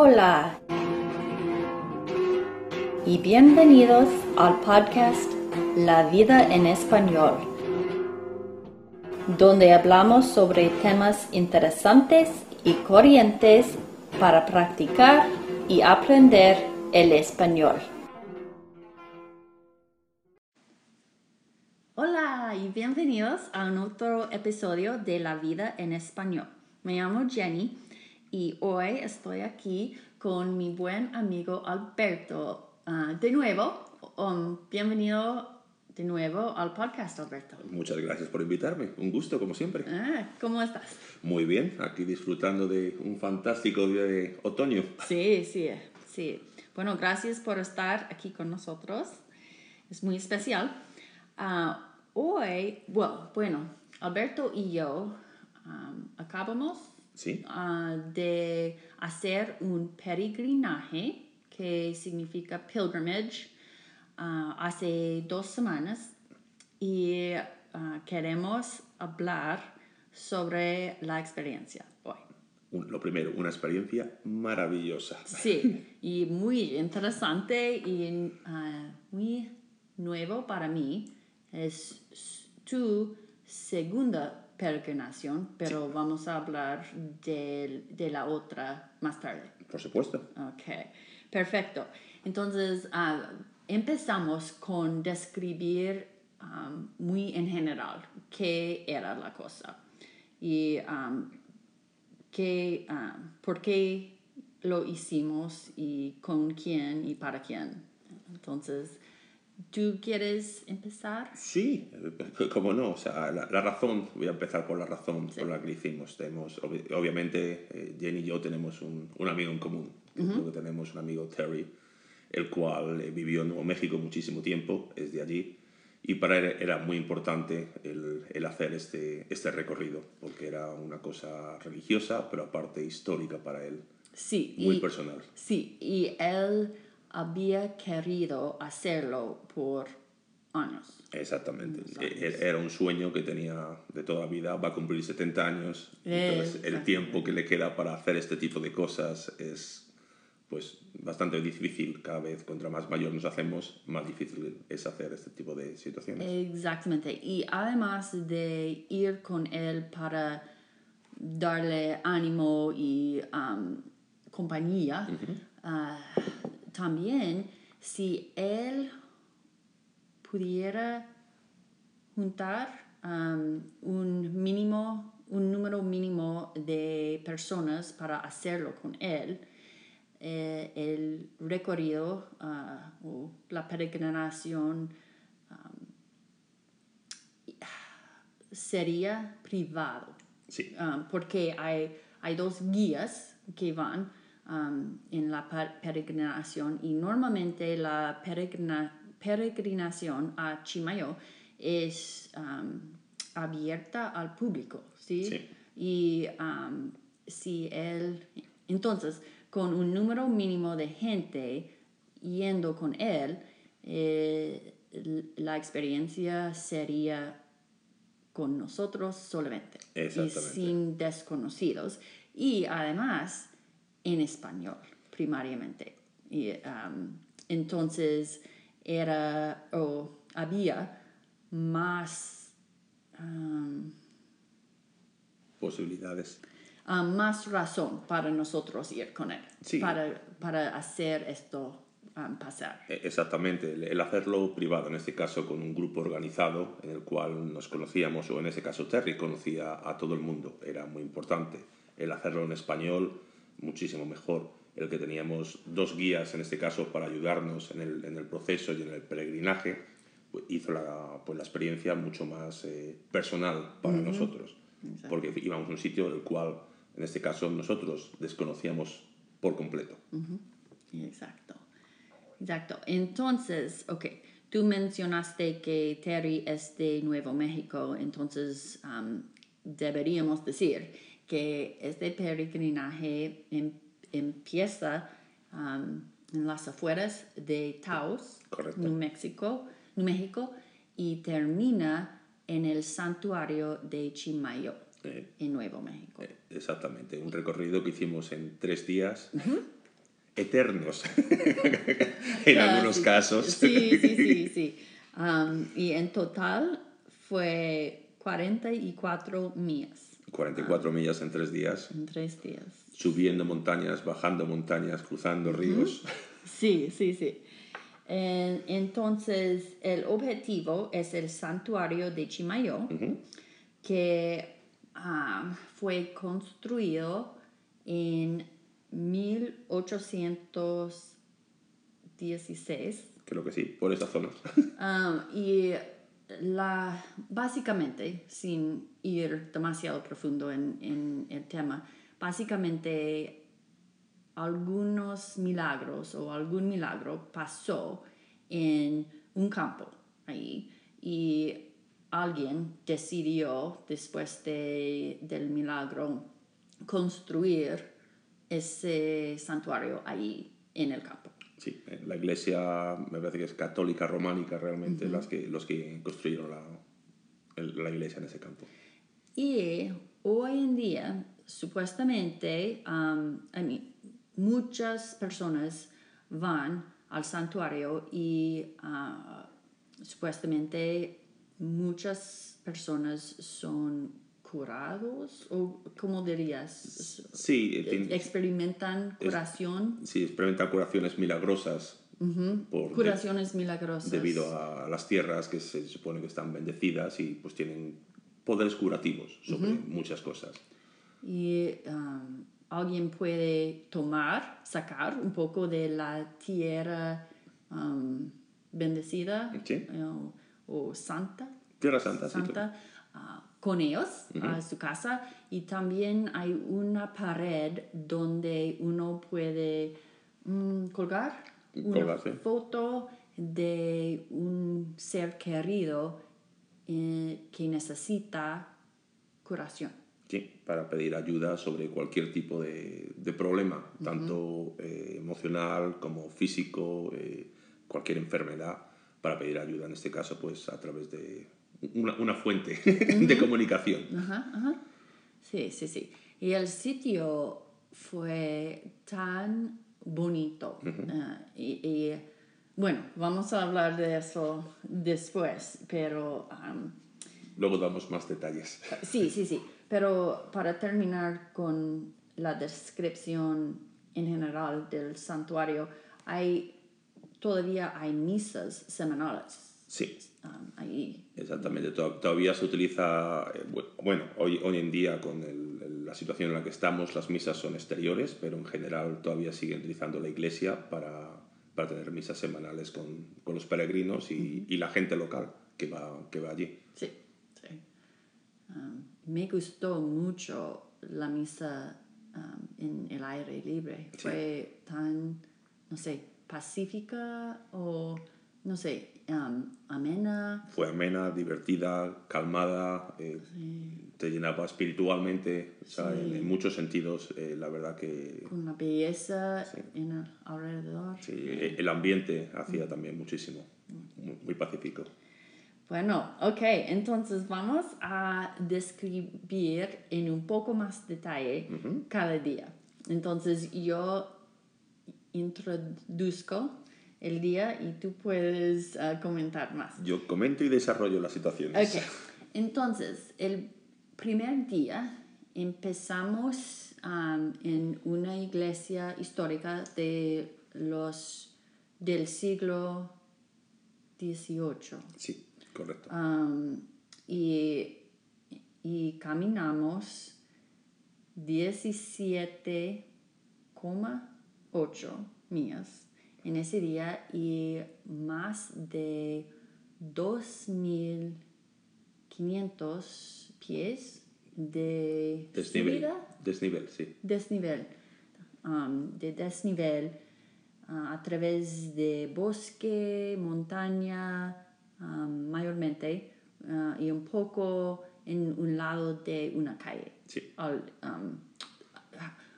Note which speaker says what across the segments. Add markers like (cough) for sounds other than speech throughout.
Speaker 1: Hola y bienvenidos al podcast La vida en español, donde hablamos sobre temas interesantes y corrientes para practicar y aprender el español. Hola y bienvenidos a un otro episodio de La vida en español. Me llamo Jenny y hoy estoy aquí con mi buen amigo Alberto. Ah, de nuevo, um, bienvenido de nuevo al podcast, Alberto.
Speaker 2: Muchas gracias por invitarme. Un gusto, como siempre.
Speaker 1: Ah, ¿Cómo estás?
Speaker 2: Muy bien, aquí disfrutando de un fantástico día de otoño.
Speaker 1: Sí, sí, sí. Bueno, gracias por estar aquí con nosotros. Es muy especial. Ah, hoy, well, bueno, Alberto y yo um, acabamos
Speaker 2: Sí,
Speaker 1: ah, de hacer un peregrinaje que significa pilgrimage ah, hace dos semanas y ah, queremos hablar sobre la experiencia hoy.
Speaker 2: Lo primero, una experiencia maravillosa.
Speaker 1: Sí, (laughs) y muy interesante y muy nuevo para mí. Es tu segunda peregrinación, pero vamos a hablar de, de la otra más tarde.
Speaker 2: Por supuesto.
Speaker 1: Ok, perfecto. Entonces, ah, empezamos con describir um, muy en general qué era la cosa y um, qué, um, por qué lo hicimos y con quién y para quién. Entonces, ¿tú quieres empezar?
Speaker 2: Sí, (laughs) cómo no. O sea, la, la razón, voy a empezar por la razón por la que hicimos. Tenemos, obvi- obviamente, eh, Jenny y yo tenemos un, un amigo en común. que creo que tenemos un amigo, Terry, el cual eh, vivió en Nuevo México muchísimo tiempo, es de allí. Y para él era muy importante el, el hacer este, este recorrido, porque era una cosa religiosa, pero aparte histórica para él,
Speaker 1: Sí.
Speaker 2: muy
Speaker 1: y-
Speaker 2: personal.
Speaker 1: Sí, y él había querido hacerlo por años.
Speaker 2: Exactamente.
Speaker 1: Unos
Speaker 2: E-
Speaker 1: años.
Speaker 2: Era un sueño que tenía de toda la vida. Va a cumplir 70 años. Entonces, el tiempo que le queda para hacer este tipo de cosas es pues bastante difícil. Cada vez, contra más mayor nos hacemos, más difícil es hacer este tipo de situaciones.
Speaker 1: Exactamente. Y además de ir con él para darle ánimo y um, compañía, ah, también si él pudiera juntar um, un mínimo, un número mínimo de personas para hacerlo con él, eh, el recorrido ah, o la peregrinación sería privado,
Speaker 2: Sí,
Speaker 1: um, porque hay, hay dos guías que van um, en la per- peregrinación y normalmente la peregrina- peregrinación a Chimayo es um, abierta al público, ¿sí?
Speaker 2: Sí.
Speaker 1: Y um, si él, entonces, con un número mínimo de gente yendo con él, eh, la experiencia sería con nosotros solamente y sin desconocidos y además en español primariamente y um, entonces era o había más um,
Speaker 2: posibilidades.
Speaker 1: ah, más razón para nosotros ir con él
Speaker 2: Sí.
Speaker 1: para, para hacer esto um, pasar
Speaker 2: E- Exactamente, el- el hacerlo privado, en este caso con un grupo organizado en el cual nos conocíamos, o en ese caso Terry conocía a todo el mundo, era muy importante. El hacerlo en español, muchísimo mejor. El que teníamos dos guías, en este caso, para ayudarnos en el, en el proceso y en el peregrinaje, pues, hizo la, pues, la experiencia mucho más eh, personal para nosotros. Porque íbamos a un sitio el cual, en este caso, nosotros desconocíamos por completo.
Speaker 1: Exacto. Exacto. Entonces, ok, tú mencionaste que Terry es de Nuevo México, entonces um, deberíamos decir que este peregrinaje em- empieza um, en las afueras de Taos,
Speaker 2: Correcto.
Speaker 1: New Mexico, New México, y termina en el santuario de Chimayo,
Speaker 2: Eh,
Speaker 1: en Nuevo México.
Speaker 2: Eh, Exactamente, un recorrido que hicimos en tres días eternos (laughs) en
Speaker 1: Ah,
Speaker 2: algunos
Speaker 1: sí.
Speaker 2: casos.
Speaker 1: Sí, sí, sí, sí. Um, y en total fue 44 millas
Speaker 2: 44 millas en tres días,
Speaker 1: en tres días.
Speaker 2: subiendo montañas, bajando montañas, cruzando ríos.
Speaker 1: Sí, sí, sí. En- entonces, el objetivo es el santuario de Chimayo, que ah, fue construido en 1816
Speaker 2: Creo que sí, por esa zona.
Speaker 1: Um, y la, básicamente, sin ir demasiado profundo en, en el tema, básicamente algunos milagros o algún milagro pasó en un campo ahí y alguien decidió después de, del milagro construir ese santuario ahí en el campo.
Speaker 2: Sí, eh, la iglesia me parece que es católica románica realmente las que, los que construyeron la, la iglesia en ese campo.
Speaker 1: Y hoy en día, supuestamente, um, mean, muchas personas van al santuario y ah, supuestamente muchas personas son curados o cómo dirías
Speaker 2: Sí,
Speaker 1: experimentan curación
Speaker 2: sí, experimentan curaciones milagrosas por,
Speaker 1: curaciones milagrosas.
Speaker 2: debido a las tierras que se supone que están bendecidas y pues tienen poderes curativos sobre muchas cosas.
Speaker 1: y um, alguien puede tomar, sacar un poco de la tierra um, bendecida
Speaker 2: Sí.
Speaker 1: eh, o, o santa,
Speaker 2: Tierra Santa, sí.
Speaker 1: santa. ah, con ellos a su casa. Y también hay una pared donde uno puede mm, colgar una foto de un ser querido eh, que necesita curación.
Speaker 2: Sí, para pedir ayuda sobre cualquier tipo de, de problema, tanto eh, emocional como físico, eh, cualquier enfermedad, para pedir ayuda en este caso pues a través de una, una fuente (laughs) de comunicación.
Speaker 1: Ajá, ajá. Sí, sí, sí. Y el sitio fue tan bonito. Ah, y, y, bueno, vamos a hablar de eso después, pero am,
Speaker 2: Luego damos más detalles.
Speaker 1: sí, sí, sí. Pero para terminar con la descripción en general del santuario, hay todavía hay misas semanales
Speaker 2: Sí,
Speaker 1: ahí.
Speaker 2: exactamente. To- Todavía se utiliza, eh, bu- bueno, hoy, hoy en día con el- la situación en la que estamos, las misas son exteriores, pero en general todavía siguen utilizando la iglesia para, para tener misas semanales con, con los peregrinos y, y la gente local que va, que va allí.
Speaker 1: Sí, sí. Um, me gustó mucho la misa um, en el aire libre. Fue tan, no sé, pacífica o, no sé, um, amena.
Speaker 2: Fue amena, divertida, calmada, eh, te llenaba espiritualmente, o sea, en, en muchos sentidos, eh, la verdad que
Speaker 1: con una belleza en el alrededor.
Speaker 2: sí, el ambiente hacía también muchísimo, muy, muy pacífico.
Speaker 1: Bueno, ok, entonces vamos a describir en un poco más detalle cada día. Entonces yo introduzco el día y tú puedes ah, comentar más.
Speaker 2: Yo comento y desarrollo las situaciones.
Speaker 1: Ok, entonces el primer día empezamos am, en una iglesia histórica de los del siglo XVIII.
Speaker 2: Sí, correcto.
Speaker 1: Am, y, y caminamos 17,8 millas en ese día y más de 2.500 pies de
Speaker 2: Desnivel.
Speaker 1: subida,
Speaker 2: Desnivel, sí.
Speaker 1: desnivel, um, de desnivel ah, a través de bosque, montaña, um, mayormente, ah, y un poco en un lado de una calle.
Speaker 2: Sí.
Speaker 1: Al, um,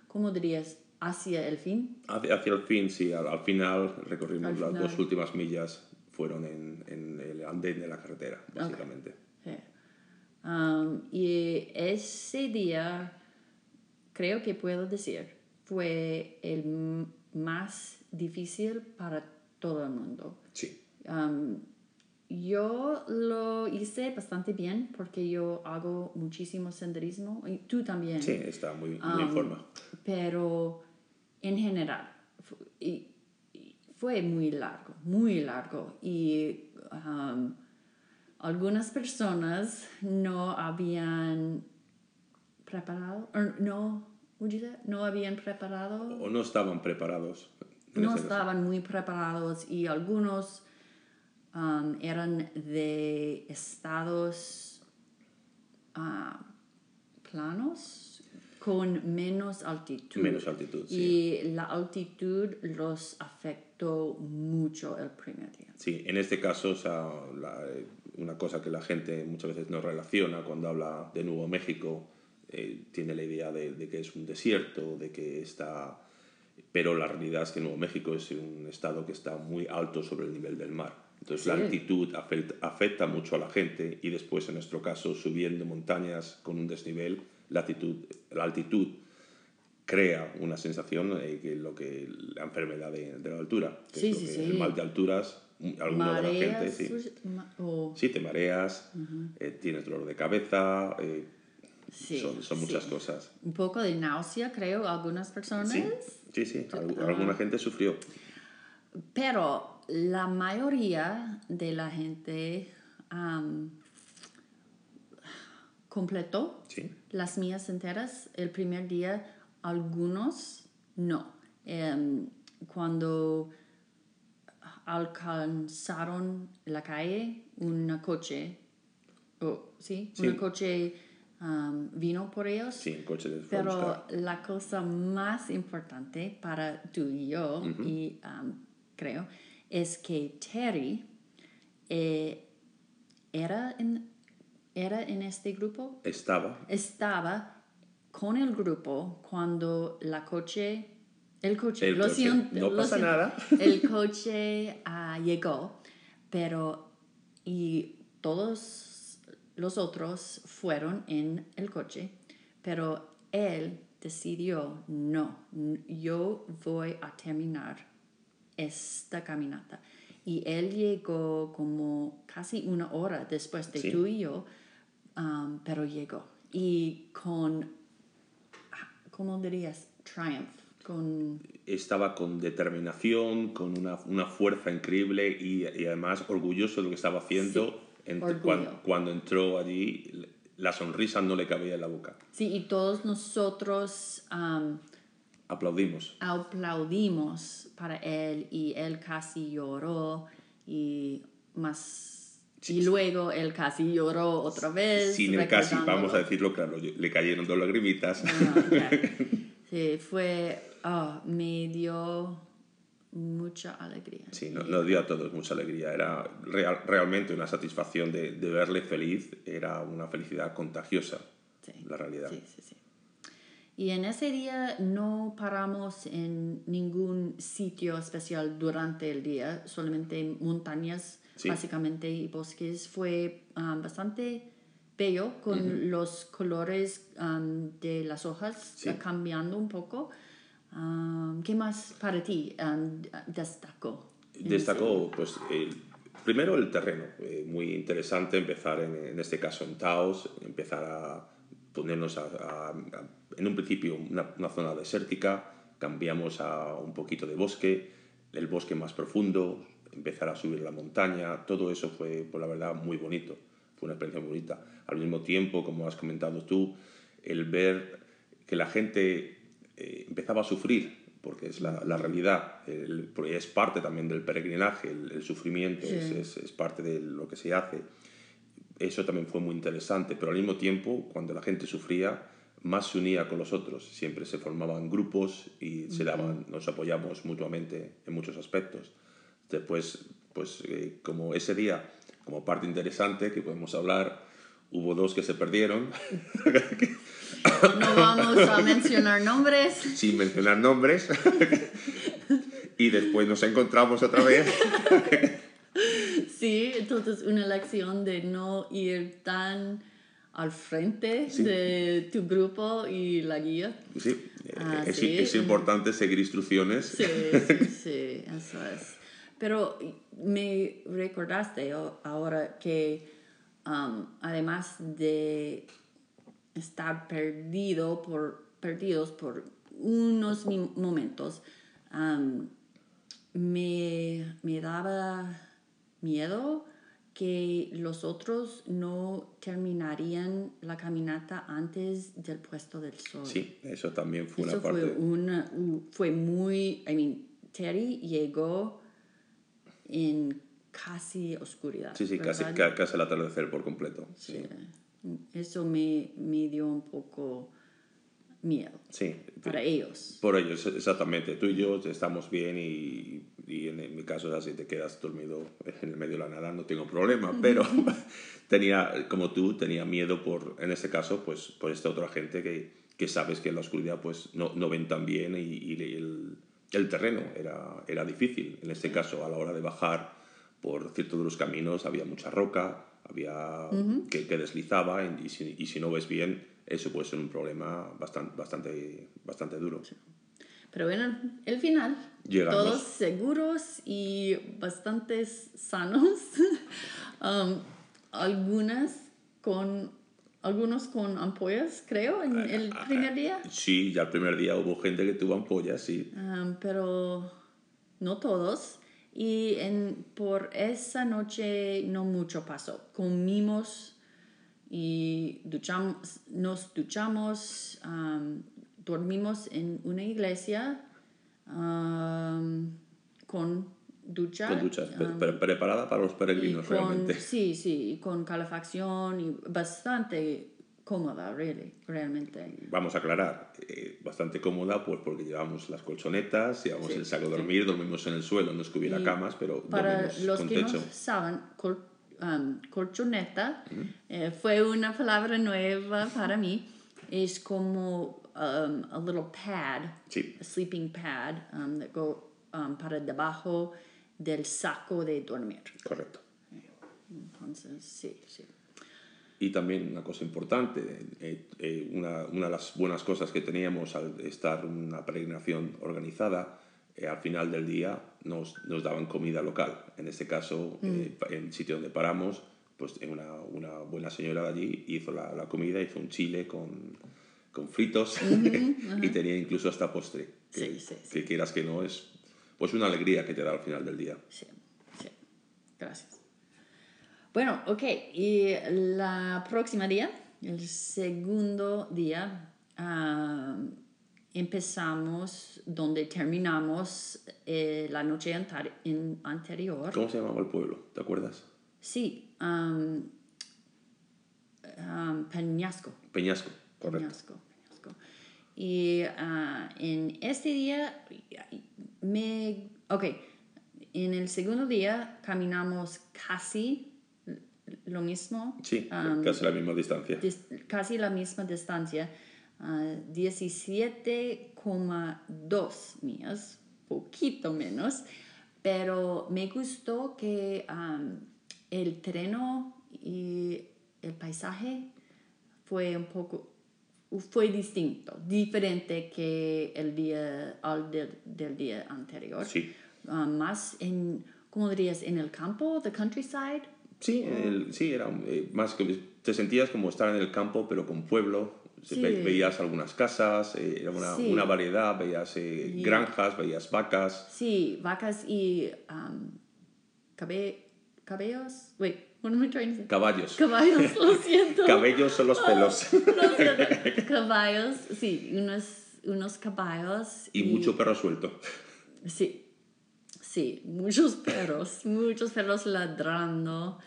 Speaker 1: ¿Cómo dirías? Hacia el fin.
Speaker 2: Hacia, hacia el fin, sí, al, al final recorrimos
Speaker 1: Al
Speaker 2: las dos últimas millas, fueron en, en el andén de la carretera, básicamente.
Speaker 1: Um, y ese día, creo que puedo decir, fue el más difícil para todo el mundo.
Speaker 2: Sí.
Speaker 1: Um, yo lo hice bastante bien porque yo hago muchísimo senderismo y tú también.
Speaker 2: Sí, está muy, muy en forma.
Speaker 1: Pero en general y- fue muy largo, muy largo. Y um, algunas personas no habían preparado, or no, would you say? no habían preparado
Speaker 2: O no estaban preparados.
Speaker 1: no estaban muy preparados y algunos um, eran de estados ah, planos con menos altitud.
Speaker 2: Menos altitud, sí.
Speaker 1: Y la altitud los afectó mucho el primer día.
Speaker 2: Sí, en este caso, o sea, la- eh, una cosa que la gente muchas veces no relaciona cuando habla de Nuevo México, eh, tiene la idea de, de que es un desierto, de que está... Pero la realidad es que Nuevo México es un estado que está muy alto sobre el nivel del mar. Entonces la
Speaker 1: Sí.
Speaker 2: altitud afecta, afecta mucho a la gente y después, en nuestro caso, subiendo montañas con un desnivel, la altitud, la altitud crea una sensación eh, que lo que la enfermedad de, de la altura, que
Speaker 1: Sí,
Speaker 2: es lo
Speaker 1: sí,
Speaker 2: que
Speaker 1: sí.
Speaker 2: el mal de alturas, alguna de la gente,
Speaker 1: Mareas,
Speaker 2: sí.
Speaker 1: o-
Speaker 2: Sí, te mareas, eh, tienes dolor de cabeza, eh, son, muchas cosas.
Speaker 1: Un poco de náusea, creo, algunas personas.
Speaker 2: Sí, sí, sí, al-
Speaker 1: Ah.
Speaker 2: alguna gente sufrió.
Speaker 1: Pero la mayoría de la gente completó
Speaker 2: Sí,
Speaker 1: las mías enteras el primer día, algunos no. Em, cuando alcanzaron la calle, un coche, oh, ¿sí?
Speaker 2: Sí.
Speaker 1: Un coche vino por ellos.
Speaker 2: sí, el coche
Speaker 1: Pero la cosa más importante para tú y yo, y um, creo, es que Terry eh, era, en, era en este grupo,
Speaker 2: Estaba,
Speaker 1: estaba con el grupo cuando la coche, el coche,
Speaker 2: El
Speaker 1: lo
Speaker 2: coche,
Speaker 1: siento,
Speaker 2: no
Speaker 1: lo
Speaker 2: pasa
Speaker 1: siento,
Speaker 2: nada. (laughs)
Speaker 1: el coche ah, llegó, pero y todos los otros fueron en el coche, pero él decidió, no, yo voy a terminar esta caminata. Y él llegó como casi una hora después de
Speaker 2: Sí.
Speaker 1: tú y yo, um, pero llegó. Y con, ¿cómo dirías? Triumph, con...
Speaker 2: estaba con determinación, con una, una fuerza increíble y, y además orgulloso de lo que estaba haciendo.
Speaker 1: Sí,
Speaker 2: Ent- cuando, entró allí, la sonrisa no le cabía en la boca.
Speaker 1: Sí, y todos nosotros um,
Speaker 2: Aplaudimos.
Speaker 1: aplaudimos para él y él casi lloró y más... y luego él casi lloró otra vez.
Speaker 2: Sin el casi, vamos a decirlo claro, le cayeron dos lagrimitas.
Speaker 1: Ah, ok. Sí, fue... ah, me dio mucha alegría.
Speaker 2: Sí, no- nos dio a todos mucha alegría. Era real- realmente una satisfacción de, de verle feliz. Era una felicidad contagiosa,
Speaker 1: Sí,
Speaker 2: la realidad.
Speaker 1: Sí, sí, sí. Y en ese día no paramos en ningún sitio especial durante el día, solamente montañas,
Speaker 2: Sí.
Speaker 1: básicamente, y bosques. Fue um, bastante bello con los colores um, de las hojas
Speaker 2: Sí.
Speaker 1: uh, cambiando un poco. Um, ¿Qué más para ti um, destacó?
Speaker 2: Destacó, pues, el- primero el terreno. eh, muy interesante empezar, en, en este caso, en Taos, empezar a ponernos a, a- a- en un principio una, una zona desértica, cambiamos a un poquito de bosque, el bosque más profundo, empezar a subir la montaña, todo eso fue, pues la verdad, muy bonito. Fue una experiencia muy bonita. Al mismo tiempo, como has comentado tú, el ver que la gente eh, empezaba a sufrir, porque es la, la realidad, el- es parte también del peregrinaje, el, el sufrimiento
Speaker 1: Sí.
Speaker 2: es, es- es parte de lo que se hace. Eso también fue muy interesante, pero al mismo tiempo, cuando la gente sufría, más se unía con los otros, siempre se formaban grupos y se daban, nos apoyamos mutuamente en muchos aspectos. Después, pues eh, como ese día, como parte interesante que podemos hablar, hubo dos que se perdieron, (laughs)
Speaker 1: No vamos a mencionar nombres.
Speaker 2: sin mencionar nombres, (laughs) y después nos encontramos otra vez. (laughs)
Speaker 1: Sí, entonces una lección de no ir tan al frente de tu grupo y la guía.
Speaker 2: Sí,
Speaker 1: Ah,
Speaker 2: es,
Speaker 1: sí.
Speaker 2: es importante seguir instrucciones.
Speaker 1: Sí, sí, (laughs) sí, eso es. Pero me recordaste ahora que um, además de estar perdido por, perdidos por unos momentos, um, me, me daba miedo que los otros no terminarían la caminata antes del puesto del sol.
Speaker 2: Sí, eso también fue
Speaker 1: Eso
Speaker 2: una parte.
Speaker 1: fue una u- fue muy, I mean, Terry llegó en casi oscuridad.
Speaker 2: Sí, sí, casi, casi al atardecer por completo.
Speaker 1: Sí. Eso me, me dio un poco miedo
Speaker 2: Sí,
Speaker 1: para ellos.
Speaker 2: por ellos, exactamente. Tú y yo estamos bien y, y en, mi caso, ya si te quedas dormido en el medio de la nada, no tengo problema. Pero (laughs) tenía, como tú, tenía miedo por, en este caso, pues por esta otra gente que, que sabes que en la oscuridad pues no, no ven tan bien y, y el, el terreno era, era difícil. En este caso, a la hora de bajar por ciertos de los caminos había mucha roca, había que, que deslizaba y, si, y si no ves bien, eso puede ser un problema bastante, bastante, bastante duro.
Speaker 1: Pero bueno, el final,
Speaker 2: Llegamos.
Speaker 1: todos seguros y bastante sanos. (laughs) Um, algunas con, algunos con ampollas, creo, en el primer día.
Speaker 2: Sí, ya el primer día hubo gente que tuvo ampollas, sí.
Speaker 1: Um, pero no todos. Y en, por esa noche no mucho pasó. Comimos y duchamos, nos duchamos, um, dormimos en una iglesia um, con ducha.
Speaker 2: Con duchas,
Speaker 1: um,
Speaker 2: pre- preparada para los peregrinos
Speaker 1: con-
Speaker 2: realmente. (laughs)
Speaker 1: Sí, sí, con calefacción y bastante cómoda, really, realmente.
Speaker 2: Vamos a aclarar, eh, bastante cómoda pues porque llevamos las colchonetas, llevamos
Speaker 1: Sí,
Speaker 2: el saco de
Speaker 1: sí.
Speaker 2: dormir, dormimos en el suelo, no es que hubiera
Speaker 1: Y
Speaker 2: camas, pero
Speaker 1: Para los
Speaker 2: con
Speaker 1: que
Speaker 2: techo.
Speaker 1: no saben, col- um, colchoneta eh, fue una palabra nueva para mí. Es como um, a little pad,
Speaker 2: Sí.
Speaker 1: a sleeping pad, um, that go, um, para debajo del saco de dormir.
Speaker 2: Correcto.
Speaker 1: Entonces, sí, sí.
Speaker 2: Y también una cosa importante, eh, eh, una, una de las buenas cosas que teníamos al estar una peregrinación organizada, eh, al final del día nos, nos daban comida local. En este caso, eh, pa- en el sitio donde paramos, pues eh, una, una buena señora de allí hizo la, la comida, hizo un chile con, con fritos (laughs) y tenía incluso hasta postre. Que,
Speaker 1: Sí, sí, sí.
Speaker 2: que quieras que no, es pues una alegría que te da al final del día.
Speaker 1: Sí, sí. Gracias. Bueno, ok. Y la próxima día, el segundo día, ah, empezamos donde terminamos eh, la noche antari- en- anterior.
Speaker 2: ¿Cómo se llamaba el pueblo? ¿Te acuerdas?
Speaker 1: Sí, um, um, Peñasco.
Speaker 2: Peñasco, correcto.
Speaker 1: Peñasco, Peñasco. Y ah, en este día, me, ok, en el segundo día caminamos casi lo mismo.
Speaker 2: Sí,
Speaker 1: um,
Speaker 2: casi la misma distancia.
Speaker 1: dis- casi la misma distancia, ah, 17,2 millas, poquito menos, pero me gustó que el terreno y el paisaje fue un poco fue distinto, diferente que el día al del, del día anterior.
Speaker 2: Sí.
Speaker 1: Ah, más en, ¿cómo dirías? En el campo, the countryside.
Speaker 2: Sí, el- sí, era eh, más que te sentías como estar en el campo, pero con pueblo.
Speaker 1: Sí.
Speaker 2: ve- veías algunas casas, eh, era una,
Speaker 1: Sí.
Speaker 2: una variedad, veías eh,
Speaker 1: Y-
Speaker 2: granjas, veías vacas.
Speaker 1: Sí, vacas y um, cabe- cabellos. Wait, what am I trying to say?
Speaker 2: Caballos.
Speaker 1: Caballos, lo (laughs) siento.
Speaker 2: Cabellos son los pelos. (laughs)
Speaker 1: Lo siento. (laughs) Caballos, sí, unos, unos caballos.
Speaker 2: y mucho perro suelto.
Speaker 1: Sí, sí, muchos perros, muchos perros ladrando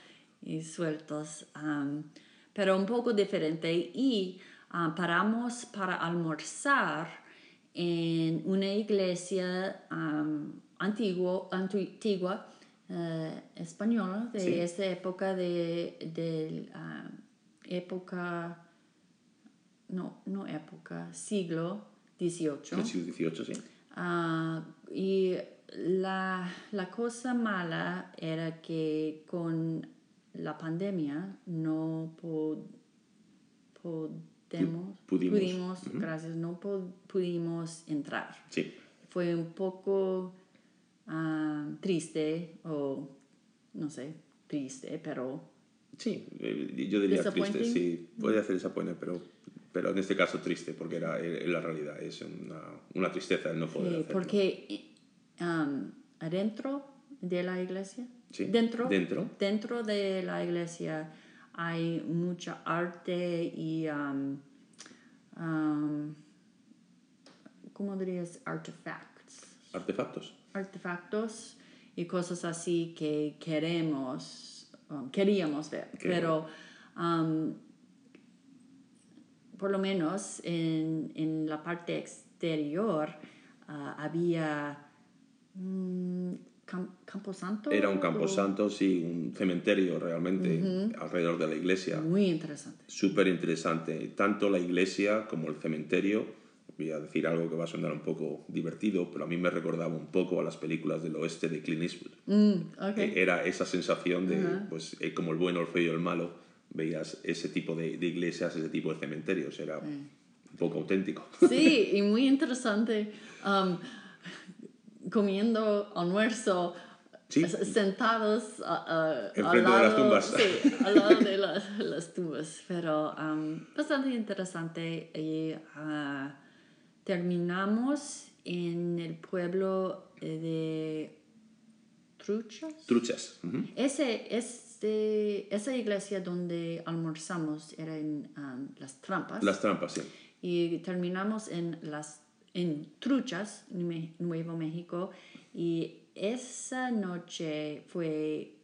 Speaker 1: y sueltos, am, pero un poco diferente. Y ah, paramos para almorzar en una iglesia antiguo, antigua eh, española de
Speaker 2: Sí.
Speaker 1: esa época de, de época, no, no época, siglo XVIII.
Speaker 2: XVIII, sí.
Speaker 1: Ah, y la, la cosa mala era que con la pandemia no, po- podemos,
Speaker 2: pudimos.
Speaker 1: pudimos, gracias, no pu- pudimos entrar.
Speaker 2: Sí,
Speaker 1: Fue un poco ah, triste o no sé, triste, pero
Speaker 2: sí, eh, yo diría triste, sí, puede hacer esa pena, pero, pero en este caso triste, porque era, era la realidad, es una, una tristeza el no poder
Speaker 1: Sí,
Speaker 2: hacerlo.
Speaker 1: porque um, adentro de la iglesia,
Speaker 2: Sí,
Speaker 1: dentro,
Speaker 2: dentro.
Speaker 1: dentro de la iglesia hay mucha arte y, um, um, ¿cómo dirías? Artifacts.
Speaker 2: Artefactos.
Speaker 1: Artefactos y cosas así que queremos, um, queríamos ver,
Speaker 2: Que-
Speaker 1: pero um, por lo menos en, en la parte exterior ah, había mm, Camposanto.
Speaker 2: Era un
Speaker 1: o-
Speaker 2: camposanto, sí, un cementerio realmente alrededor de la iglesia.
Speaker 1: Muy interesante.
Speaker 2: Súper interesante. Tanto la iglesia como el cementerio. Voy a decir algo que va a sonar un poco divertido, pero a mí me recordaba un poco a las películas del oeste de Clint Eastwood.
Speaker 1: Mm, ok.
Speaker 2: Eh, Era esa sensación de, pues, eh, como el bueno, el feo y el malo, veías ese tipo de, de iglesias, ese tipo de cementerios. Era un poco auténtico.
Speaker 1: Sí, (laughs) y muy interesante. um, comiendo almuerzo,
Speaker 2: Sí.
Speaker 1: sentados a- a- al
Speaker 2: Enfrente de las
Speaker 1: lado-
Speaker 2: tumbas.
Speaker 1: Sí, (laughs) al lado de las, las tumbas. Pero um, bastante interesante. Y ah, terminamos en el pueblo eh, de Truchas.
Speaker 2: Truchas. ujú.
Speaker 1: Ese, este, esa iglesia donde almorzamos era en um, Las Trampas
Speaker 2: Las trampas, sí.
Speaker 1: y terminamos en las en Truchas, Nue- Nuevo México y esa noche fue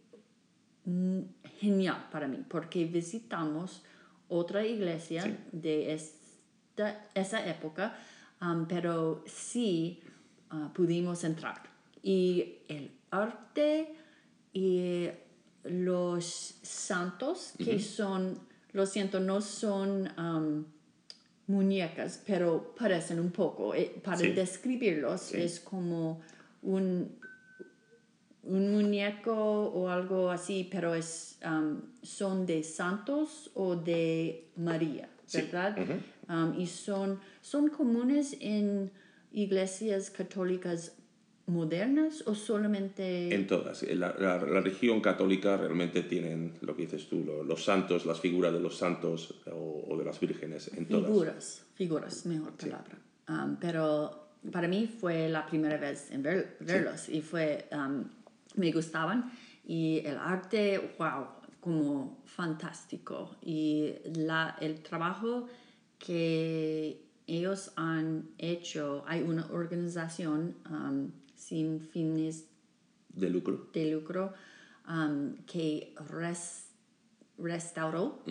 Speaker 1: genial para mí porque visitamos otra iglesia
Speaker 2: Sí.
Speaker 1: de esta, esa época, um, pero sí ah, pudimos entrar. Y el arte y los santos, que son, lo siento, no son um, muñecas, pero parecen un poco. Eh, para
Speaker 2: Sí.
Speaker 1: describirlos
Speaker 2: Sí.
Speaker 1: es como un, un muñeco o algo así, pero es, um, son de santos o de María,
Speaker 2: Sí.
Speaker 1: ¿verdad? Um, y son, son comunes en iglesias católicas modernas o solamente...
Speaker 2: En todas. La, la, la religión católica realmente tienen lo que dices tú, lo- los santos, las figuras de los santos o, o de las vírgenes, en todas.
Speaker 1: Figuras, figuras, mejor palabra. Um, pero para mí fue la primera vez en ver- verlos y fue, um, me gustaban y el arte, wow, como fantástico. Y la, el trabajo que ellos han hecho, hay una organización um, sin fines
Speaker 2: De lucro.
Speaker 1: de lucro um, que res- restauró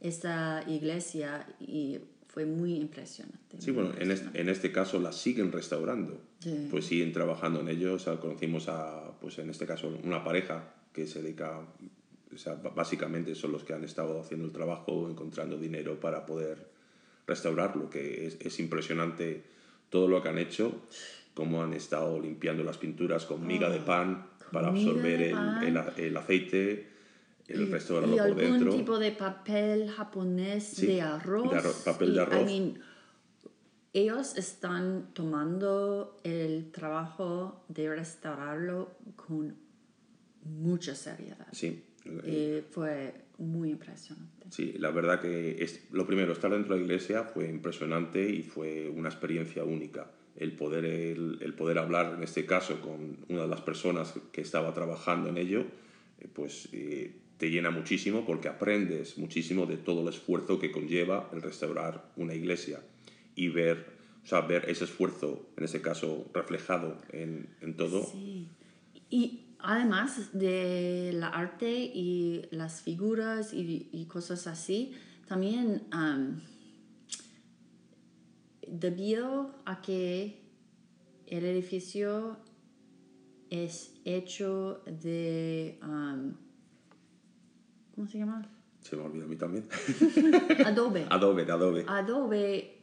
Speaker 1: esa iglesia y fue muy impresionante.
Speaker 2: Sí, bueno, en este, en este caso la siguen restaurando.
Speaker 1: Sí.
Speaker 2: Pues siguen trabajando en ello. O sea, conocimos a, pues en este caso, una pareja que se dedica, o sea, básicamente son los que han estado haciendo el trabajo, encontrando dinero para poder restaurarlo, que es, es impresionante todo lo que han hecho, cómo han estado limpiando las pinturas con miga de pan para
Speaker 1: Ah,
Speaker 2: absorber
Speaker 1: de
Speaker 2: el,
Speaker 1: pan.
Speaker 2: el, el aceite, el restaurarlo
Speaker 1: y
Speaker 2: por
Speaker 1: algún
Speaker 2: dentro.
Speaker 1: tipo de papel japonés
Speaker 2: Sí,
Speaker 1: de arroz.
Speaker 2: de arro- papel de
Speaker 1: y, I
Speaker 2: arroz.
Speaker 1: mean, ellos están tomando el trabajo de restaurarlo con mucha seriedad.
Speaker 2: Sí,
Speaker 1: Y fue muy impresionante.
Speaker 2: Sí, la verdad que es, lo primero, estar dentro de la iglesia fue impresionante y fue una experiencia única. El poder, el, poder hablar, en este caso, con una de las personas que estaba trabajando en ello, eh, pues eh, te llena muchísimo porque aprendes muchísimo de todo el esfuerzo que conlleva el restaurar una iglesia y ver, o sea, ver ese esfuerzo, en ese caso, reflejado en, en todo.
Speaker 1: Sí. Y además de la arte y las figuras y, y cosas así, también am, debido a que el edificio es hecho de, am, ¿cómo se llama?
Speaker 2: Se me olvidó a mí también. (laughs)
Speaker 1: Adobe.
Speaker 2: Adobe, de Adobe.
Speaker 1: Adobe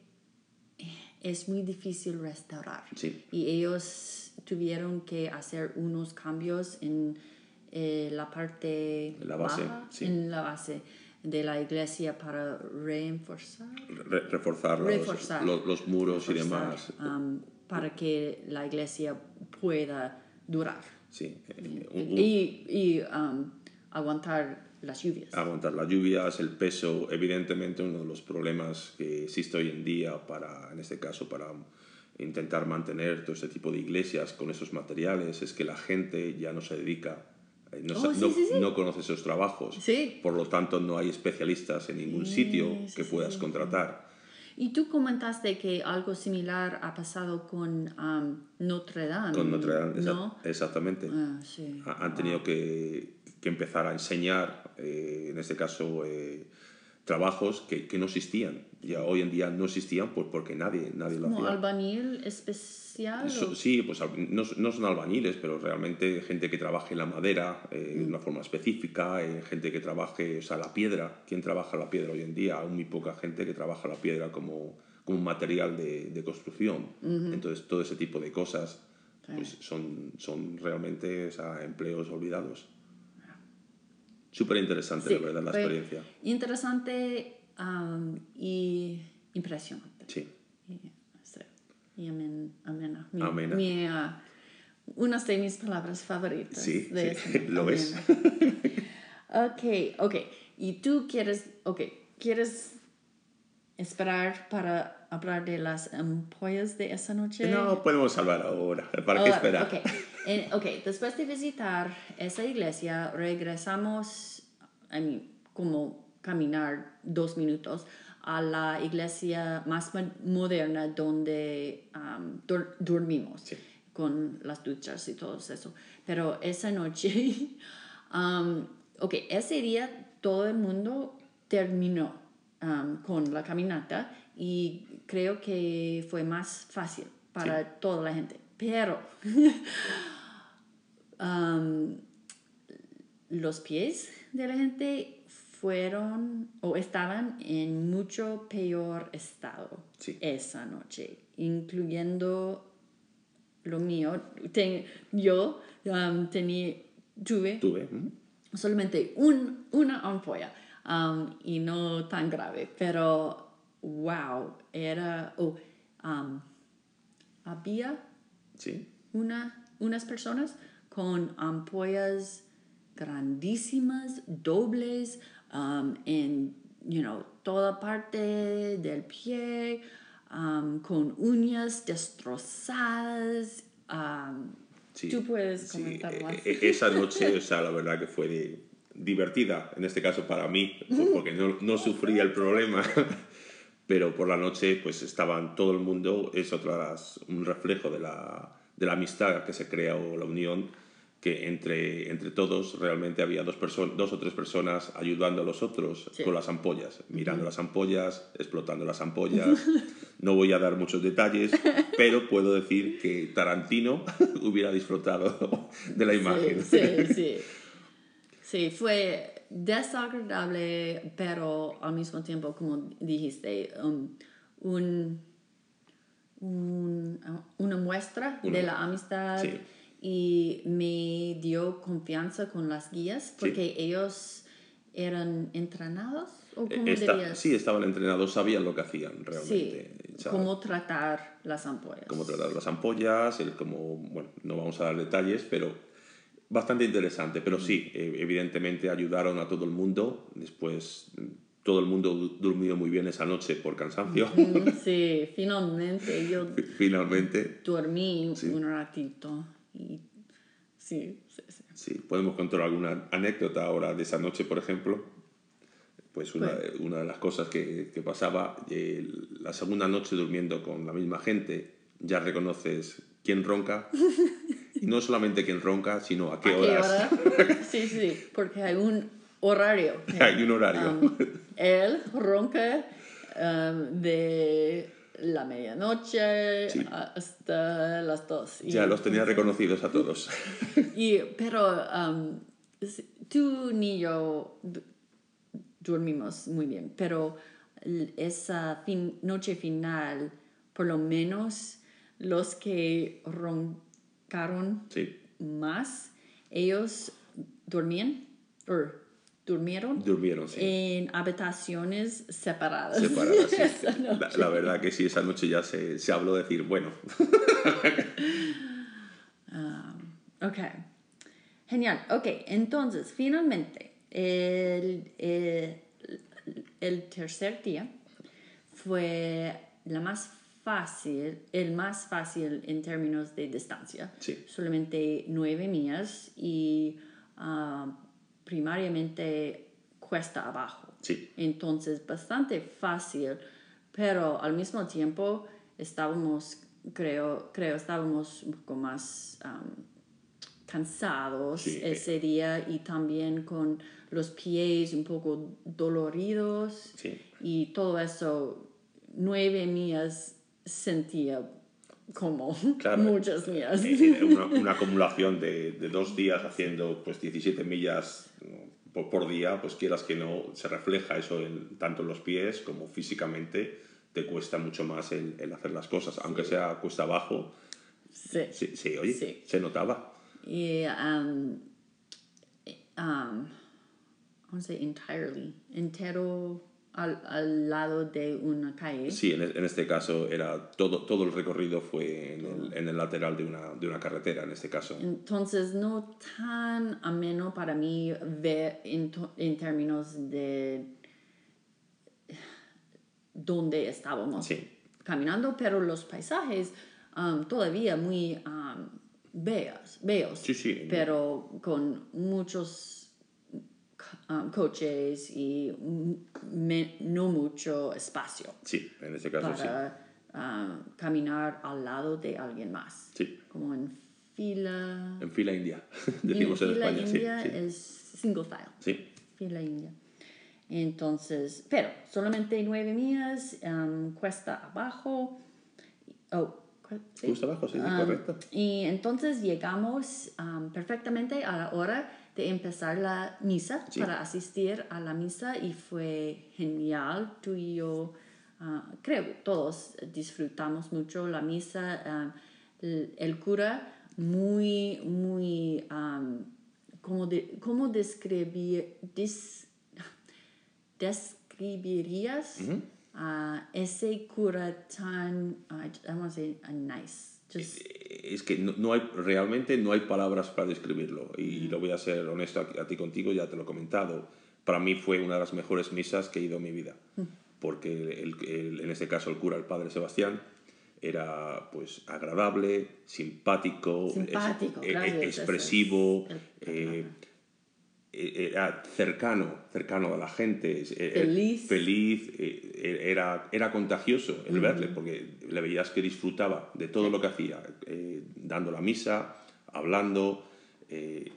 Speaker 1: es muy difícil restaurar.
Speaker 2: Sí.
Speaker 1: Y ellos tuvieron que hacer unos cambios en eh, la parte
Speaker 2: En la base,
Speaker 1: baja,
Speaker 2: sí.
Speaker 1: en la base. De la iglesia para reforzar,
Speaker 2: Re- reforzar, los,
Speaker 1: Reforzar.
Speaker 2: los- los muros y demás.
Speaker 1: um, para que la iglesia pueda durar
Speaker 2: Sí, eh,
Speaker 1: y, y, um, aguantar las lluvias.
Speaker 2: aguantar las lluvias, el peso, evidentemente uno de los problemas que existe hoy en día para, en este caso, para intentar mantener todo este tipo de iglesias con esos materiales es que la gente ya no se dedica, no,
Speaker 1: Oh, sí,
Speaker 2: no-
Speaker 1: sí, sí.
Speaker 2: no conoce esos trabajos.
Speaker 1: Sí.
Speaker 2: Por lo tanto, no hay especialistas en ningún sitio que puedas contratar.
Speaker 1: Y tú comentaste que algo similar ha pasado con um, Notre Dame.
Speaker 2: Con Notre Dame, exa-
Speaker 1: ¿no?
Speaker 2: exactamente.
Speaker 1: Ah,
Speaker 2: han tenido que, que empezar a enseñar, eh, en este caso, eh, trabajos que, que no existían. Ya hoy en día no existían pues porque nadie, nadie lo
Speaker 1: Como
Speaker 2: hacía.
Speaker 1: albañil especial.
Speaker 2: So- sí, pues no, no son albañiles, pero realmente gente que trabaje la madera eh, de una forma específica, eh, gente que trabaje, o sea, la piedra. ¿Quién trabaja la piedra hoy en día? Hay muy poca gente que trabaja la piedra como, como material de, de construcción. Entonces, todo ese tipo de cosas pues, son, son realmente o sea, empleos olvidados. Súper interesante,
Speaker 1: Sí,
Speaker 2: la verdad, la experiencia.
Speaker 1: Interesante um, y impresionante.
Speaker 2: Sí.
Speaker 1: Y, sí, y amen- amena. Mi,
Speaker 2: Amena.
Speaker 1: mi, ah, una de mis palabras favoritas.
Speaker 2: Sí,
Speaker 1: de
Speaker 2: sí, (laughs) lo es.
Speaker 1: ok, ok. Y tú quieres, ok, quieres esperar para hablar de las ampollas de esa noche.
Speaker 2: No podemos hablar ahora. ¿Para qué
Speaker 1: Ahora,
Speaker 2: esperar?
Speaker 1: ok. En- ok, después de visitar esa iglesia, regresamos, I mean, como caminar dos minutos a la iglesia más mo- moderna donde um, dur- dormimos
Speaker 2: Sí.
Speaker 1: con las duchas y todo eso. Pero esa noche, (laughs) um, ok, ese día todo el mundo terminó um, con la caminata y creo que fue más fácil para toda la gente. Pero (laughs) los pies de la gente fueron o estaban en mucho peor estado
Speaker 2: Sí.
Speaker 1: esa noche, incluyendo lo mío. Ten- yo um, tuve
Speaker 2: Tuve. ¿mm?
Speaker 1: solamente un, una ampolla um, y no tan grave, pero wow, era, oh, um, había
Speaker 2: Sí.
Speaker 1: una, unas personas con ampollas grandísimas, dobles, um, en, you know, toda parte del pie, um, con uñas destrozadas. um,
Speaker 2: Sí,
Speaker 1: Tú puedes
Speaker 2: sí,
Speaker 1: comentar
Speaker 2: e-
Speaker 1: más.
Speaker 2: e- Esa (laughs) noche, o sea, la verdad que fue divertida, en este caso para mí, por- porque no, no sufría el problema, (laughs) pero por la noche pues estaban todo el mundo, es otra, un reflejo de la, de la amistad que se crea o la unión, que entre, entre todos realmente había dos, dos o tres personas ayudando a los otros
Speaker 1: Sí.
Speaker 2: con las ampollas, mirando las ampollas, explotando las ampollas. (laughs) No voy a dar muchos detalles, pero puedo decir que Tarantino (laughs) hubiera disfrutado de la imagen.
Speaker 1: Sí, sí, (laughs) sí. Sí, fue desagradable, pero al mismo tiempo, como dijiste, um, un, un- una muestra
Speaker 2: Una-
Speaker 1: de la amistad
Speaker 2: sí.
Speaker 1: Y me dio confianza con las guías porque ellos eran entrenados o cómo
Speaker 2: Esta-
Speaker 1: dirías
Speaker 2: sí, estaban entrenados, sabían lo que hacían
Speaker 1: Sí,
Speaker 2: realmente. Sea,
Speaker 1: cómo tratar las ampollas
Speaker 2: cómo tratar las ampollas, el cómo, bueno, no vamos a dar detalles, pero bastante interesante. Pero sí, eh, evidentemente ayudaron a todo el mundo. Después mm, todo el mundo du- durmió muy bien esa noche por cansancio,
Speaker 1: sí (laughs) finalmente yo
Speaker 2: finalmente.
Speaker 1: dormí un ratito y sí, sí, sí.
Speaker 2: Sí, podemos contar alguna anécdota ahora de esa noche, por ejemplo. Pues una,
Speaker 1: Pues-
Speaker 2: una de las cosas que, que pasaba, eh, la segunda noche durmiendo con la misma gente, ya reconoces quién ronca. y (laughs) no solamente quién ronca, sino a qué
Speaker 1: ¿A qué
Speaker 2: horas.
Speaker 1: hora? (laughs) Sí, sí, porque hay un horario.
Speaker 2: Hay un horario.
Speaker 1: Um, él ronca um, de la medianoche
Speaker 2: Sí.
Speaker 1: hasta las dos. Y-
Speaker 2: ya los tenía reconocidos a todos. (laughs)
Speaker 1: Y, pero um, tú ni yo du- dormimos muy bien, pero esa fin- noche final, por lo menos los que roncaron
Speaker 2: sí,
Speaker 1: más, ellos dormían, durmieron
Speaker 2: Durmieron, sí.
Speaker 1: en habitaciones separadas.
Speaker 2: separadas. sí. (laughs) La, verdad que sí, esa noche ya se, se habló de decir, bueno, (laughs)
Speaker 1: Ok. Genial. Ok, entonces, finalmente, el, el, el tercer día fue la más fácil, el más fácil en términos de distancia.
Speaker 2: Sí.
Speaker 1: Solamente nueve millas y ah, primariamente cuesta abajo.
Speaker 2: sí,
Speaker 1: Entonces, bastante fácil, pero al mismo tiempo estábamos, creo, creo, estábamos un poco más cansados
Speaker 2: Sí.
Speaker 1: ese día y también con los pies un poco doloridos
Speaker 2: sí.
Speaker 1: y todo eso, nueve millas sentía como
Speaker 2: Claro.
Speaker 1: muchas millas.
Speaker 2: Eh, Una, (laughs) una acumulación de, de dos días haciendo pues 17 millas ¿no? por, por día, pues quieras que no, se refleja eso en, tanto en los pies como físicamente, te cuesta mucho más el, el hacer las cosas, aunque sea cuesta abajo,
Speaker 1: Sí.
Speaker 2: sí, sí, oye,
Speaker 1: Sí.
Speaker 2: se notaba.
Speaker 1: y um, um, vamos a decir entirely, entero al, al lado de una calle.
Speaker 2: Sí, en, en este caso era todo, todo el recorrido fue en el, en el lateral de una, de una carretera, en este caso.
Speaker 1: Entonces, no tan ameno para mí ver en, en términos de dónde estábamos
Speaker 2: Sí.
Speaker 1: caminando, pero los paisajes um, todavía muy um, bellos, bellos
Speaker 2: Sí, sí.
Speaker 1: pero con muchos um, coches y me- no mucho espacio
Speaker 2: Sí, en este caso sí.
Speaker 1: para um, caminar al lado de alguien más,
Speaker 2: Sí,
Speaker 1: como en fila.
Speaker 2: en fila india, (laughs) decimos en,
Speaker 1: fila
Speaker 2: España,
Speaker 1: india
Speaker 2: sí, sí.
Speaker 1: es single file,
Speaker 2: Sí,
Speaker 1: fila india. Entonces, pero solamente nueve millas, um, cuesta abajo. Oh, sí.
Speaker 2: justo abajo, sí, sí,
Speaker 1: Um,
Speaker 2: correcto.
Speaker 1: Y entonces llegamos um, perfectamente a la hora de empezar la misa
Speaker 2: Sí.
Speaker 1: para asistir a la misa y fue genial. Tú y yo, ah, creo todos disfrutamos mucho la misa. ah, el, el cura muy, muy, um, ¿cómo, de- cómo describir, describirías ese cura tan, ah, I want to say, nice? Just,
Speaker 2: Es que no, no hay, realmente no hay palabras para describirlo. Y lo voy a ser honesto a, a ti contigo, ya te lo he comentado. Para mí fue una de las mejores misas que he ido en mi vida. Porque el- el- en este caso el cura, el padre Sebastián, era pues agradable, simpático, e-
Speaker 1: es
Speaker 2: expresivo,
Speaker 1: el-
Speaker 2: eh, era cercano, cercano a la gente, es- eh,
Speaker 1: Feliz.
Speaker 2: feliz, era, era contagioso el verle, porque le veías que disfrutaba de todo lo que hacía, eh, dando la misa, hablando, eh,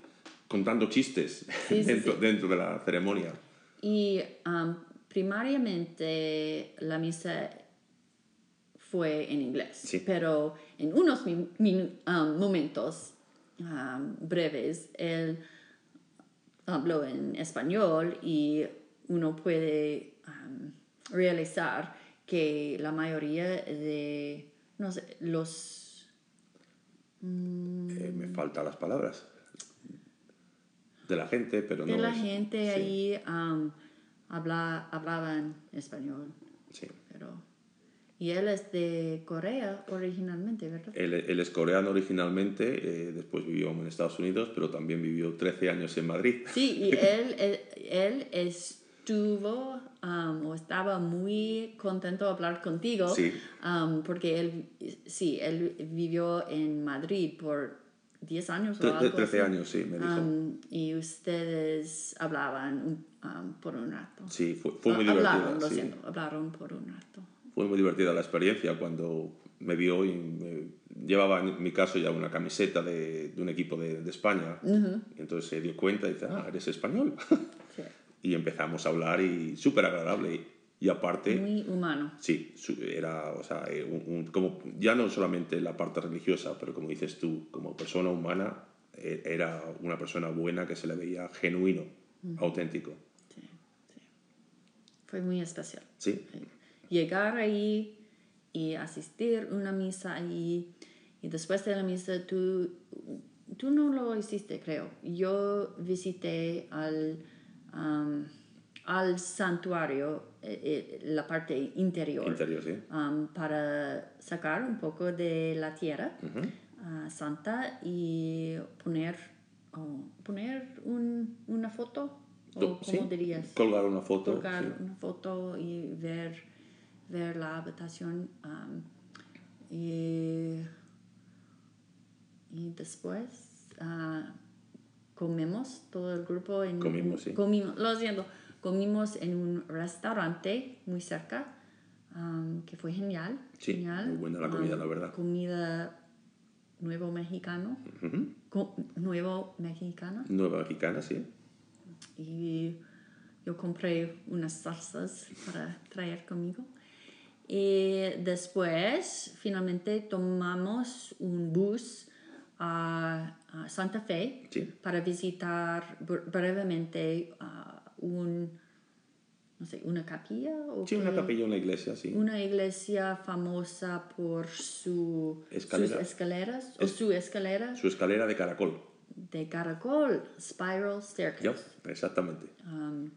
Speaker 2: contando chistes
Speaker 1: Sí, (laughs) sí,
Speaker 2: dentro,
Speaker 1: sí.
Speaker 2: dentro de la ceremonia.
Speaker 1: Y um, primariamente la misa fue en inglés,
Speaker 2: Sí.
Speaker 1: pero en unos mi- minu- um, momentos um, breves él habló en español y uno puede um, realizar que la mayoría de no sé, los
Speaker 2: Eh, me faltan las palabras. De la gente, pero
Speaker 1: de
Speaker 2: no
Speaker 1: la
Speaker 2: es-
Speaker 1: gente
Speaker 2: sí,
Speaker 1: ahí um, habla, hablaban español.
Speaker 2: sí.
Speaker 1: pero y él es de Corea originalmente verdad
Speaker 2: Él, él es coreano originalmente, eh, después vivió en Estados Unidos, pero también vivió 13 años en Madrid.
Speaker 1: sí y (laughs) él él, él estuvo um, o estaba muy contento de hablar contigo
Speaker 2: Sí.
Speaker 1: um, porque él sí él vivió en Madrid por 10 años o algo
Speaker 2: 13
Speaker 1: así.
Speaker 2: años, sí, me dijo.
Speaker 1: Um, y ustedes hablaban um, por un rato
Speaker 2: Sí, fue, fue muy
Speaker 1: Ah,
Speaker 2: divertida.
Speaker 1: hablaron lo
Speaker 2: sí.
Speaker 1: siento hablaron por un rato
Speaker 2: Fue muy divertida la experiencia cuando me vio y me- llevaba en mi caso ya una camiseta de, de un equipo de, de España. Y entonces se dio cuenta y dice, ah, eres español.
Speaker 1: Sí. (laughs)
Speaker 2: y empezamos a hablar y súper agradable. Y, aparte,
Speaker 1: muy humano
Speaker 2: sí, era, o sea, eh, un- un- como, ya no solamente la parte religiosa, pero como dices tú, como persona humana, eh, era una persona buena que se le veía genuino, auténtico.
Speaker 1: Sí, sí. Fue muy especial.
Speaker 2: Sí,
Speaker 1: Llegar ahí y asistir a una misa ahí y después de la misa tú, tú no lo hiciste, creo. Yo visité al um, al santuario, eh, eh, la parte interior,
Speaker 2: Interior, sí.
Speaker 1: um, para sacar un poco de la tierra ah, santa y poner, oh, poner un- una foto, o
Speaker 2: sí,
Speaker 1: dirías,
Speaker 2: Colgar una foto.
Speaker 1: colgar
Speaker 2: sí.
Speaker 1: una foto y ver, ver la habitación. um, y, y después ah, comemos todo el grupo en
Speaker 2: Comimos, sí.
Speaker 1: comimos, lo siento, comimos en un restaurante muy cerca um, que fue genial.
Speaker 2: Sí,
Speaker 1: genial.
Speaker 2: muy buena la comida,
Speaker 1: Um,
Speaker 2: la verdad.
Speaker 1: Comida nuevo mexicano, co- nuevo mexicana
Speaker 2: Nueva mexicana, sí.
Speaker 1: y yo compré unas salsas para traer conmigo. Y después, finalmente, tomamos un bus a, a Santa Fe
Speaker 2: Sí.
Speaker 1: para visitar bre- brevemente ah, un, no sé, una capilla o
Speaker 2: Sí, una capilla, una iglesia, sí.
Speaker 1: Una iglesia famosa por su,
Speaker 2: Escalera.
Speaker 1: sus escaleras o su escalera
Speaker 2: Su escalera de caracol.
Speaker 1: de caracol, spiral staircase.
Speaker 2: Ya, exactamente.
Speaker 1: um,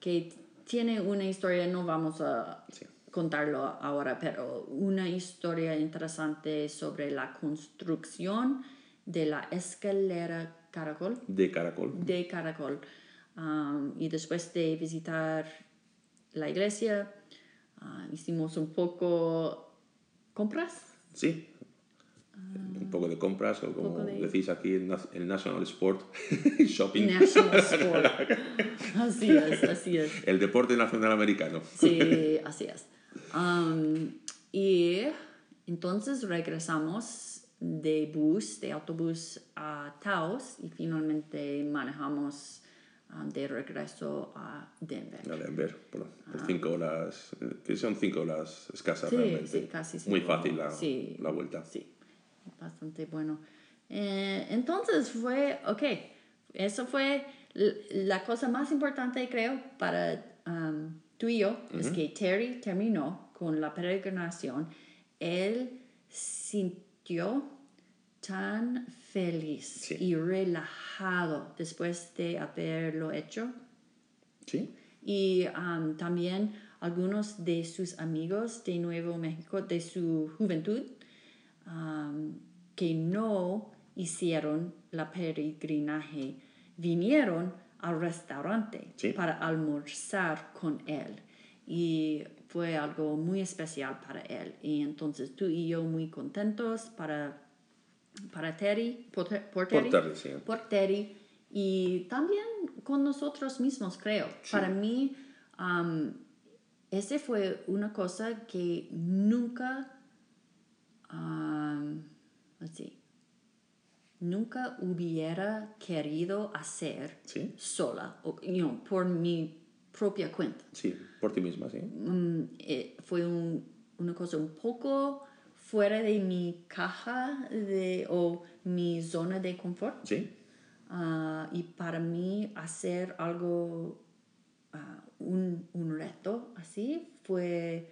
Speaker 1: que tiene una historia, no vamos a
Speaker 2: Sí.
Speaker 1: Contarlo ahora, pero una historia interesante sobre la construcción de la escalera caracol,
Speaker 2: De caracol.
Speaker 1: de caracol. Um, y después de visitar la iglesia, ah, hicimos un poco compras.
Speaker 2: Sí. un poco de compras o como
Speaker 1: de-
Speaker 2: decís aquí el National Sport (laughs) Shopping.
Speaker 1: National (laughs) Sport. Así es, así es.
Speaker 2: El deporte nacional americano.
Speaker 1: Sí, (laughs) así es. Um, y entonces regresamos de bus, de autobús a Taos y finalmente manejamos um, de regreso a Denver.
Speaker 2: A Denver, por, por cinco horas, que son cinco horas escasas.
Speaker 1: Sí,
Speaker 2: realmente.
Speaker 1: sí, casi
Speaker 2: Muy
Speaker 1: cinco.
Speaker 2: fácil la,
Speaker 1: Sí,
Speaker 2: la vuelta.
Speaker 1: Sí, bastante bueno. Eh, entonces fue, ok, eso fue la cosa más importante creo para um, tú y yo, es que Terry terminó con la peregrinación. Él sintió tan feliz
Speaker 2: Sí.
Speaker 1: y relajado después de haberlo hecho.
Speaker 2: Sí,
Speaker 1: Y um, también algunos de sus amigos de Nuevo México, de su juventud, um, que no hicieron la peregrinaje, vinieron al restaurante
Speaker 2: Sí.
Speaker 1: para almorzar con él. Y fue algo muy especial para él. Y entonces tú y yo muy contentos para, para Terry, por, Ter- por Terry,
Speaker 2: Por Terry, sí.
Speaker 1: por Terry y también con nosotros mismos, creo. Para mí, um, ese fue una cosa que nunca, nunca hubiera querido hacer
Speaker 2: Sí.
Speaker 1: sola, o, you know, por mi propia cuenta.
Speaker 2: sí, por ti misma, sí.
Speaker 1: Mm, eh, fue un- una cosa un poco fuera de mi caja de, o mi zona de confort.
Speaker 2: Sí,
Speaker 1: Ah, y para mí hacer algo, ah, un, un reto así, fue,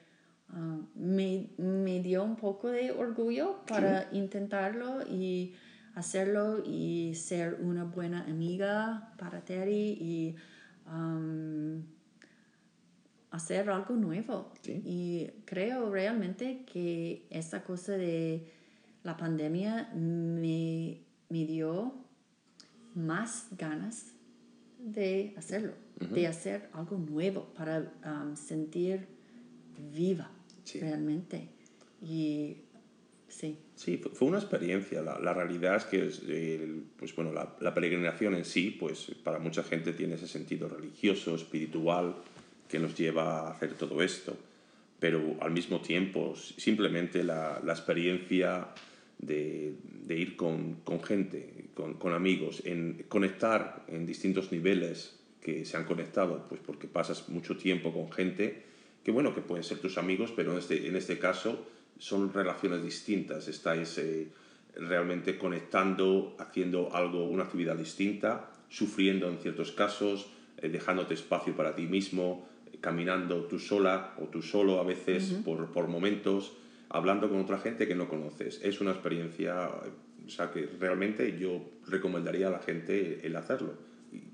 Speaker 1: ah, me, me dio un poco de orgullo para intentarlo y hacerlo y ser una buena amiga para Terry y am, hacer algo nuevo.
Speaker 2: Sí.
Speaker 1: Y creo realmente que esta cosa de la pandemia me, me dio más ganas de hacerlo, de hacer algo nuevo para um, sentir viva
Speaker 2: Sí.
Speaker 1: realmente. Y sí,
Speaker 2: Sí, fue una experiencia. La, la realidad es que el- pues bueno, la, la peregrinación en sí, pues para mucha gente tiene ese sentido religioso, espiritual, que nos lleva a hacer todo esto. Pero al mismo tiempo, simplemente la, la experiencia de, de ir con, con gente, con, con amigos, en conectar en distintos niveles que se han conectado, pues porque pasas mucho tiempo con gente que bueno, que pueden ser tus amigos, pero en este, en este caso son relaciones distintas. Estáis eh, realmente conectando, haciendo algo, una actividad distinta, sufriendo en ciertos casos, eh, dejándote espacio para ti mismo, eh, caminando tú sola o tú solo a veces por, por momentos, hablando con otra gente que no conoces. Es una experiencia, o sea, que realmente yo recomendaría a la gente el hacerlo.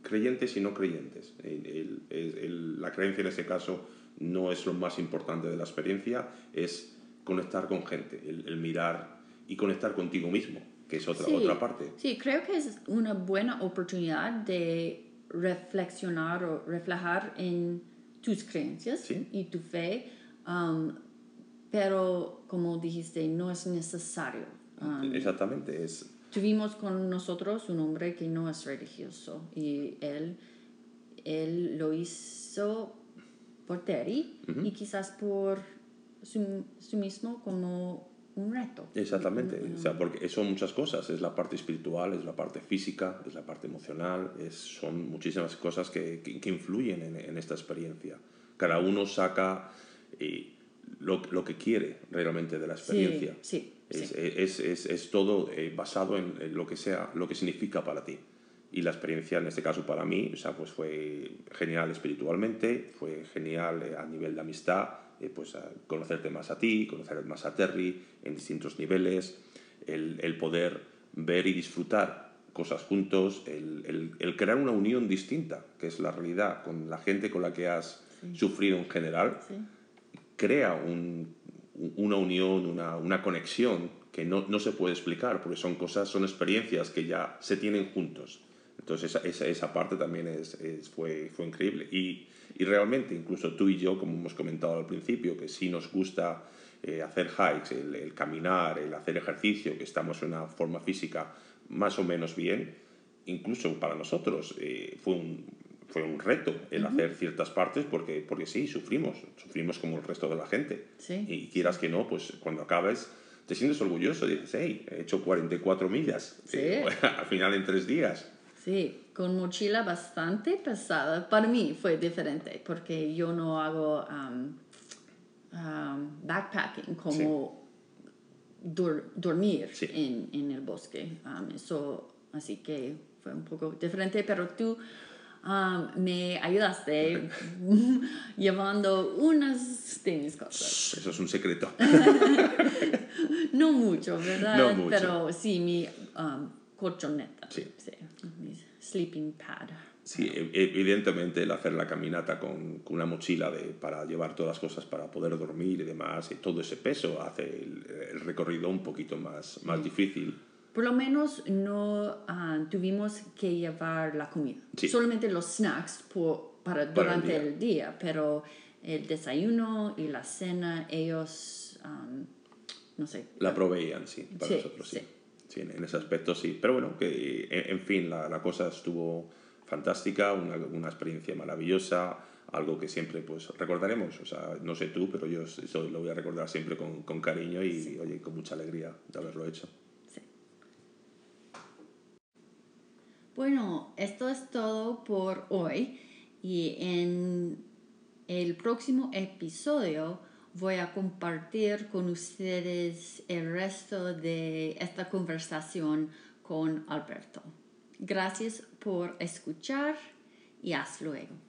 Speaker 2: creyentes y no creyentes. la creencia en ese caso no es lo más importante de la experiencia, es conectar con gente, el, mirar y conectar contigo mismo, que es otra, otra parte.
Speaker 1: Sí, creo que es una buena oportunidad de reflexionar o reflejar en tus creencias y tu fe, um, pero como dijiste, no es necesario.
Speaker 2: Um, Exactamente, es...
Speaker 1: Tuvimos con nosotros un hombre que no es religioso y él, él lo hizo por Terry y quizás por su, mismo como un reto.
Speaker 2: Exactamente, o sea, porque son muchas cosas, es la parte espiritual, es la parte física, es la parte emocional, es, son muchísimas cosas que, que, influyen en, en, esta experiencia. Cada uno saca eh, lo, lo, que quiere realmente de la experiencia.
Speaker 1: Sí,
Speaker 2: sí, es, es, es, es, todo eh, basado en, en, lo que sea, lo que significa para ti y la experiencia en este caso para mí o sea, pues fue genial espiritualmente, fue genial eh, a nivel de amistad, eh, pues conocerte más a ti, conocer más a Terry en distintos niveles, el, el poder ver y disfrutar cosas juntos, el, el, el, crear una unión distinta, que es la realidad, con la gente con la que has sufrido en general, crea un, una unión, una, una conexión que no, no, se puede explicar, porque son cosas, son experiencias que ya se tienen juntos. Entonces esa, esa, esa parte también es, fue, fue increíble. Y, y, realmente, incluso tú y yo, como hemos comentado al principio, que sí nos gusta eh, hacer hikes, el, caminar, el hacer ejercicio, que estamos en una forma física más o menos bien, incluso para nosotros eh, fue, un, fue un reto el hacer ciertas partes porque, porque sí, sufrimos, sufrimos como el resto de la gente. Y quieras que no, pues cuando acabes te sientes orgulloso, dices, hey, he hecho 44 millas, eh, (laughs) al final en tres días.
Speaker 1: Sí, con mochila bastante pesada. Para mí fue diferente porque yo no hago um, um, backpacking como dormir en, en, el bosque. Um, eso, así que fue un poco diferente, pero tú me ayudaste (laughs) llevando unas de mis cosas.
Speaker 2: Eso es un secreto. (laughs)
Speaker 1: no mucho, ¿verdad? No mucho. Pero sí, mi colchoneta.
Speaker 2: Sí.
Speaker 1: sí. Sleeping pad.
Speaker 2: Sí, e, evidentemente el hacer la caminata con, con, una mochila de, para llevar todas las cosas para poder dormir y demás, y todo ese peso hace el, recorrido un poquito más, más difícil.
Speaker 1: Por lo menos no ah, tuvimos que llevar la comida, solamente los snacks por, para durante el, día. pero el desayuno y la cena ellos, no sé.
Speaker 2: La proveían, sí, para nosotros, sí. Sí, en ese aspecto sí. Pero bueno, que en, fin, la, la, cosa estuvo fantástica, una, una, experiencia maravillosa, algo que siempre pues recordaremos. O sea, no sé tú, pero yo eso lo voy a recordar siempre con, con cariño y oye, con mucha alegría de haberlo hecho. Sí.
Speaker 1: Bueno, esto es todo por hoy y en el próximo episodio voy a compartir con ustedes el resto de esta conversación con Alberto. Gracias por escuchar y hasta luego.